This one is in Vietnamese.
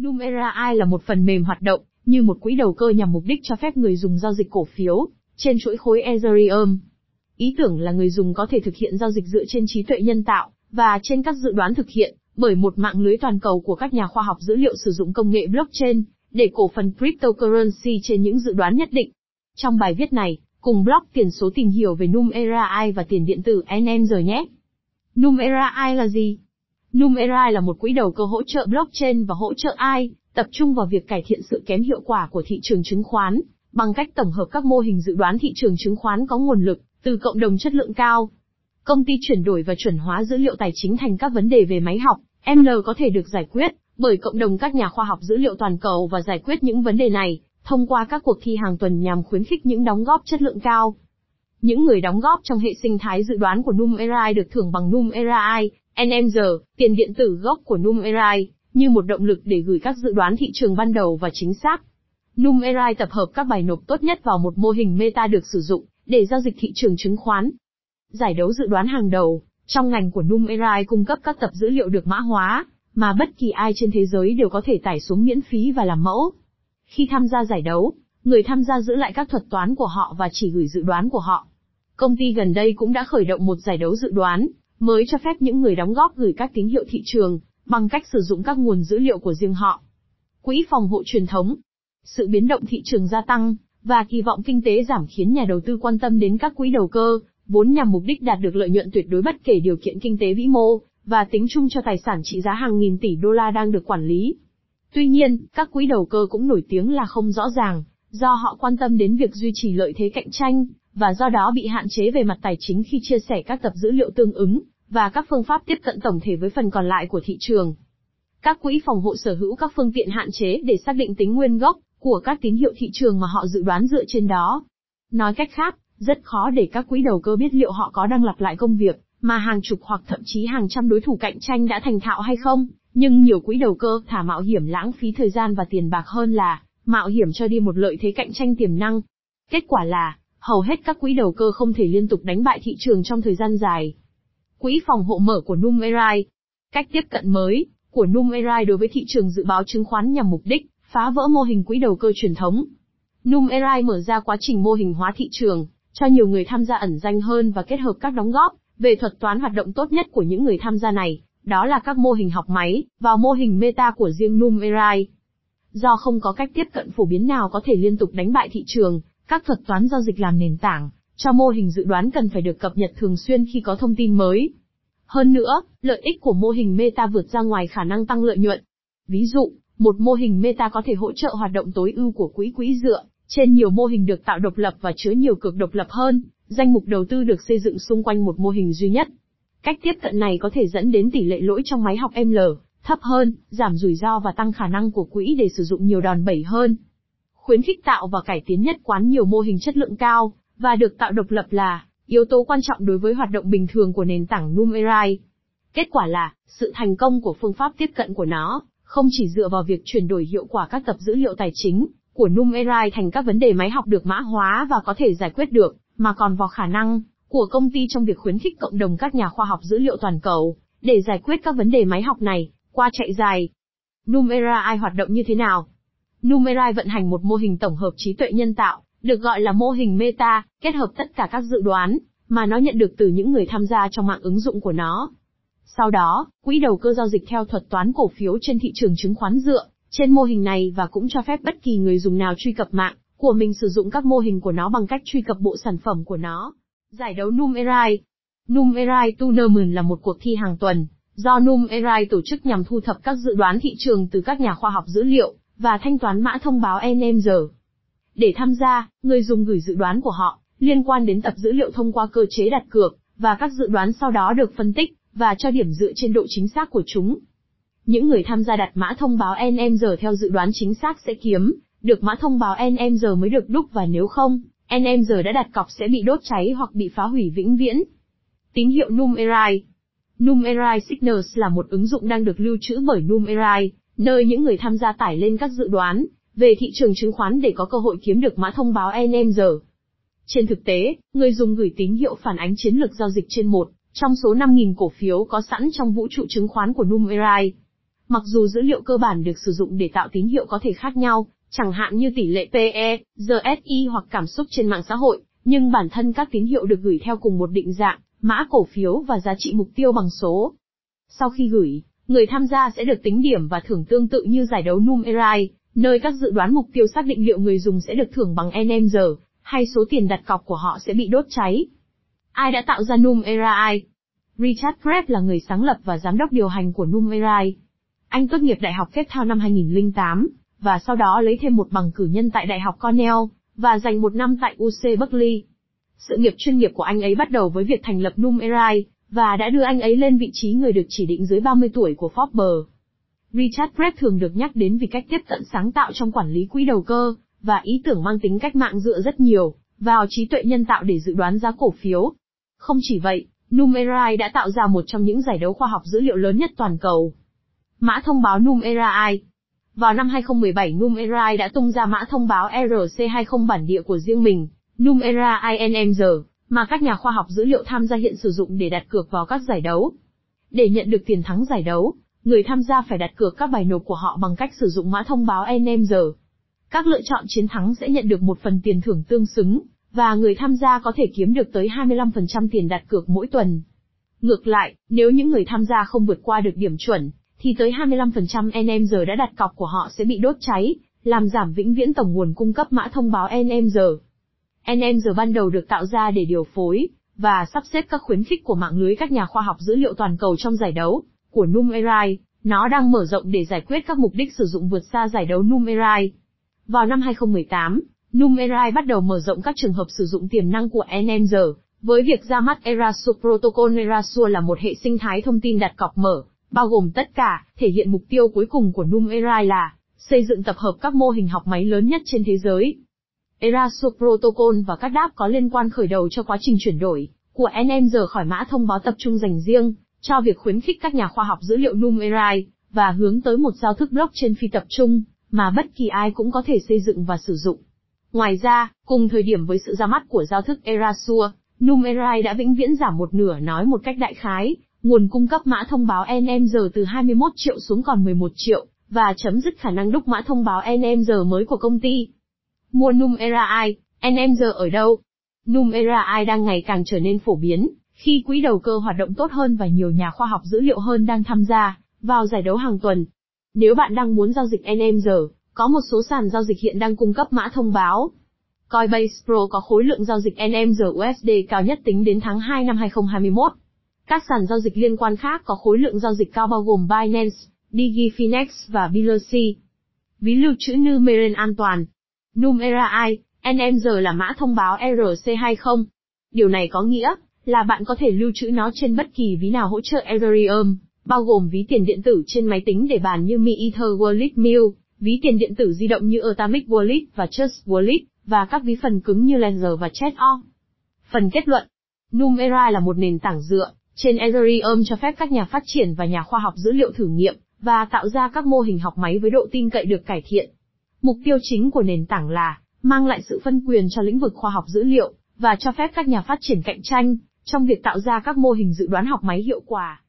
Numera AI là một phần mềm hoạt động như một quỹ đầu cơ nhằm mục đích cho phép người dùng giao dịch cổ phiếu trên chuỗi khối Ethereum. Ý tưởng là người dùng có thể thực hiện giao dịch dựa trên trí tuệ nhân tạo và trên các dự đoán thực hiện bởi một mạng lưới toàn cầu của các nhà khoa học dữ liệu sử dụng công nghệ blockchain để cổ phần cryptocurrency trên những dự đoán nhất định. Trong bài viết này, cùng blog tiền số tìm hiểu về Numera AI và tiền điện tử NMR nhé. Numera AI là gì? Numerai là một quỹ đầu cơ hỗ trợ blockchain và hỗ trợ AI, tập trung vào việc cải thiện sự kém hiệu quả của thị trường chứng khoán, bằng cách tổng hợp các mô hình dự đoán thị trường chứng khoán có nguồn lực, từ cộng đồng chất lượng cao. Công ty chuyển đổi và chuẩn hóa dữ liệu tài chính thành các vấn đề về máy học, ML có thể được giải quyết bởi cộng đồng các nhà khoa học dữ liệu toàn cầu và giải quyết những vấn đề này thông qua các cuộc thi hàng tuần nhằm khuyến khích những đóng góp chất lượng cao. Những người đóng góp trong hệ sinh thái dự đoán của Numerai được thưởng bằng Numerai, NMR, tiền điện tử gốc của Numerai, như một động lực để gửi các dự đoán thị trường ban đầu và chính xác. Numerai tập hợp các bài nộp tốt nhất vào một mô hình meta được sử dụng để giao dịch thị trường chứng khoán. Giải đấu dự đoán hàng đầu trong ngành của Numerai cung cấp các tập dữ liệu được mã hóa, mà bất kỳ ai trên thế giới đều có thể tải xuống miễn phí và làm mẫu. Khi tham gia giải đấu, người tham gia giữ lại các thuật toán của họ và chỉ gửi dự đoán của họ. Công ty gần đây cũng đã khởi động một giải đấu dự đoán, mới cho phép những người đóng góp gửi các tín hiệu thị trường, bằng cách sử dụng các nguồn dữ liệu của riêng họ. Quỹ phòng hộ truyền thống. Sự biến động thị trường gia tăng, và kỳ vọng kinh tế giảm khiến nhà đầu tư quan tâm đến các quỹ đầu cơ, vốn nhằm mục đích đạt được lợi nhuận tuyệt đối bất kể điều kiện kinh tế vĩ mô, và tính chung cho tài sản trị giá hàng nghìn tỷ đô la đang được quản lý. Tuy nhiên, các quỹ đầu cơ cũng nổi tiếng là không rõ ràng, do họ quan tâm đến việc duy trì lợi thế cạnh tranh, và do đó bị hạn chế về mặt tài chính khi chia sẻ các tập dữ liệu tương ứng, và các phương pháp tiếp cận tổng thể với phần còn lại của thị trường. Các quỹ phòng hộ sở hữu các phương tiện hạn chế để xác định tính nguyên gốc của các tín hiệu thị trường mà họ dự đoán dựa trên đó. Nói cách khác, rất khó để các quỹ đầu cơ biết liệu họ có đang lặp lại công việc mà hàng chục hoặc thậm chí hàng trăm đối thủ cạnh tranh đã thành thạo hay không, nhưng nhiều quỹ đầu cơ thả mạo hiểm lãng phí thời gian và tiền bạc hơn là mạo hiểm cho đi một lợi thế cạnh tranh tiềm năng. Kết quả là, hầu hết các quỹ đầu cơ không thể liên tục đánh bại thị trường trong thời gian dài. Quỹ phòng hộ mở của Numerai Cách tiếp cận mới của Numerai đối với thị trường dự báo chứng khoán nhằm mục đích phá vỡ mô hình quỹ đầu cơ truyền thống. Numerai mở ra quá trình mô hình hóa thị trường, cho nhiều người tham gia ẩn danh hơn và kết hợp các đóng góp về thuật toán hoạt động tốt nhất của những người tham gia này, đó là các mô hình học máy, vào mô hình meta của riêng Numerai. Do không có cách tiếp cận phổ biến nào có thể liên tục đánh bại thị trường, các thuật toán giao dịch làm nền tảng, cho mô hình dự đoán cần phải được cập nhật thường xuyên khi có thông tin mới. Hơn nữa, lợi ích của mô hình meta vượt ra ngoài khả năng tăng lợi nhuận. Ví dụ, một mô hình meta có thể hỗ trợ hoạt động tối ưu của quỹ quỹ dựa trên nhiều mô hình được tạo độc lập và chứa nhiều cực độc lập hơn, danh mục đầu tư được xây dựng xung quanh một mô hình duy nhất. Cách tiếp cận này có thể dẫn đến tỷ lệ lỗi trong máy học ML thấp hơn, giảm rủi ro và tăng khả năng của quỹ để sử dụng nhiều đòn bẩy hơn. Khuyến khích tạo và cải tiến nhất quán nhiều mô hình chất lượng cao và được tạo độc lập là yếu tố quan trọng đối với hoạt động bình thường của nền tảng Numerai. Kết quả là, sự thành công của phương pháp tiếp cận của nó không chỉ dựa vào việc chuyển đổi hiệu quả các tập dữ liệu tài chính của Numerai thành các vấn đề máy học được mã hóa và có thể giải quyết được, mà còn vào khả năng của công ty trong việc khuyến khích cộng đồng các nhà khoa học dữ liệu toàn cầu để giải quyết các vấn đề máy học này qua chạy dài. Numerai hoạt động như thế nào? Numerai vận hành một mô hình tổng hợp trí tuệ nhân tạo, được gọi là mô hình meta, kết hợp tất cả các dự đoán mà nó nhận được từ những người tham gia trong mạng ứng dụng của nó. Sau đó, quỹ đầu cơ giao dịch theo thuật toán cổ phiếu trên thị trường chứng khoán dựa trên mô hình này và cũng cho phép bất kỳ người dùng nào truy cập mạng của mình sử dụng các mô hình của nó bằng cách truy cập bộ sản phẩm của nó. Giải đấu Numerai Numerai Tournament là một cuộc thi hàng tuần, do Numerai tổ chức nhằm thu thập các dự đoán thị trường từ các nhà khoa học dữ liệu, và thanh toán mã thông báo NMR. Để tham gia, người dùng gửi dự đoán của họ, liên quan đến tập dữ liệu thông qua cơ chế đặt cược, và các dự đoán sau đó được phân tích, và cho điểm dựa trên độ chính xác của chúng. Những người tham gia đặt mã thông báo NMR theo dự đoán chính xác sẽ kiếm được mã thông báo NMR mới được đúc và nếu không, NMR đã đặt cọc sẽ bị đốt cháy hoặc bị phá hủy vĩnh viễn. Tín hiệu Numerai Numerai Signals là một ứng dụng đang được lưu trữ bởi Numerai, nơi những người tham gia tải lên các dự đoán về thị trường chứng khoán để có cơ hội kiếm được mã thông báo NMR. Trên thực tế, người dùng gửi tín hiệu phản ánh chiến lược giao dịch trên một trong số 5.000 cổ phiếu có sẵn trong vũ trụ chứng khoán của Numerai. Mặc dù dữ liệu cơ bản được sử dụng để tạo tín hiệu có thể khác nhau, chẳng hạn như tỷ lệ PE, RSI hoặc cảm xúc trên mạng xã hội, nhưng bản thân các tín hiệu được gửi theo cùng một định dạng, mã cổ phiếu và giá trị mục tiêu bằng số. Sau khi gửi, người tham gia sẽ được tính điểm và thưởng tương tự như giải đấu Numerai, nơi các dự đoán mục tiêu xác định liệu người dùng sẽ được thưởng bằng NMR, hay số tiền đặt cọc của họ sẽ bị đốt cháy. Ai đã tạo ra Numerai? Richard Prep là người sáng lập và giám đốc điều hành của Numerai. Anh tốt nghiệp Đại học Cape Town năm 2008, và sau đó lấy thêm một bằng cử nhân tại Đại học Cornell, và dành một năm tại UC Berkeley. Sự nghiệp chuyên nghiệp của anh ấy bắt đầu với việc thành lập Numerai, và đã đưa anh ấy lên vị trí người được chỉ định dưới 30 tuổi của Forbes. Richard Pratt thường được nhắc đến vì cách tiếp cận sáng tạo trong quản lý quỹ đầu cơ, và ý tưởng mang tính cách mạng dựa rất nhiều vào trí tuệ nhân tạo để dự đoán giá cổ phiếu. Không chỉ vậy, Numerai đã tạo ra một trong những giải đấu khoa học dữ liệu lớn nhất toàn cầu. Mã thông báo Numerai Vào năm 2017 Numerai đã tung ra mã thông báo RC20 bản địa của riêng mình, Numerai INMR, mà các nhà khoa học dữ liệu tham gia hiện sử dụng để đặt cược vào các giải đấu. Để nhận được tiền thắng giải đấu, người tham gia phải đặt cược các bài nộp của họ bằng cách sử dụng mã thông báo NMR. Các lựa chọn chiến thắng sẽ nhận được một phần tiền thưởng tương xứng, và người tham gia có thể kiếm được tới 25% tiền đặt cược mỗi tuần. Ngược lại, nếu những người tham gia không vượt qua được điểm chuẩn, thì tới 25% NMR đã đặt cọc của họ sẽ bị đốt cháy, làm giảm vĩnh viễn tổng nguồn cung cấp mã thông báo NMR. giờ ban đầu được tạo ra để điều phối và sắp xếp các khuyến khích của mạng lưới các nhà khoa học dữ liệu toàn cầu trong giải đấu của Numerai. Nó đang mở rộng để giải quyết các mục đích sử dụng vượt xa giải đấu Numerai. Vào năm 2018, Numerai bắt đầu mở rộng các trường hợp sử dụng tiềm năng của NMR, với việc ra mắt Erasure Protocol Erasure là một hệ sinh thái thông tin đặt cọc mở, bao gồm tất cả, thể hiện mục tiêu cuối cùng của Numerai là xây dựng tập hợp các mô hình học máy lớn nhất trên thế giới. Erasure Protocol và các đáp có liên quan khởi đầu cho quá trình chuyển đổi của NMR khỏi mã thông báo tập trung dành riêng cho việc khuyến khích các nhà khoa học dữ liệu Numerai và hướng tới một giao thức blockchain phi tập trung mà bất kỳ ai cũng có thể xây dựng và sử dụng. Ngoài ra, cùng thời điểm với sự ra mắt của giao thức Erasure, Numerai đã vĩnh viễn giảm một nửa nói một cách đại khái, nguồn cung cấp mã thông báo NMR từ 21 triệu xuống còn 11 triệu, và chấm dứt khả năng đúc mã thông báo NMR mới của công ty. Mua Numerai, NMR ở đâu? Numerai đang ngày càng trở nên phổ biến, khi quỹ đầu cơ hoạt động tốt hơn và nhiều nhà khoa học dữ liệu hơn đang tham gia vào giải đấu hàng tuần. Nếu bạn đang muốn giao dịch NMR, có một số sàn giao dịch hiện đang cung cấp mã thông báo. Coinbase Pro có khối lượng giao dịch NMR USD cao nhất tính đến tháng 2 năm 2021. Các sàn giao dịch liên quan khác có khối lượng giao dịch cao bao gồm Binance, DigiFinex và Biloxi. Ví lưu trữ Numerian an toàn. Numerai, NMR là mã thông báo ERC20. Điều này có nghĩa là bạn có thể lưu trữ nó trên bất kỳ ví nào hỗ trợ Ethereum, bao gồm ví tiền điện tử trên máy tính để bàn như Mi Ether Wallet Mill, ví tiền điện tử di động như Atomic Wallet và Trust Wallet, và các ví phần cứng như Ledger và Trezor. Phần kết luận Numera là một nền tảng dựa trên Ethereum cho phép các nhà phát triển và nhà khoa học dữ liệu thử nghiệm và tạo ra các mô hình học máy với độ tin cậy được cải thiện. Mục tiêu chính của nền tảng là mang lại sự phân quyền cho lĩnh vực khoa học dữ liệu và cho phép các nhà phát triển cạnh tranh trong việc tạo ra các mô hình dự đoán học máy hiệu quả.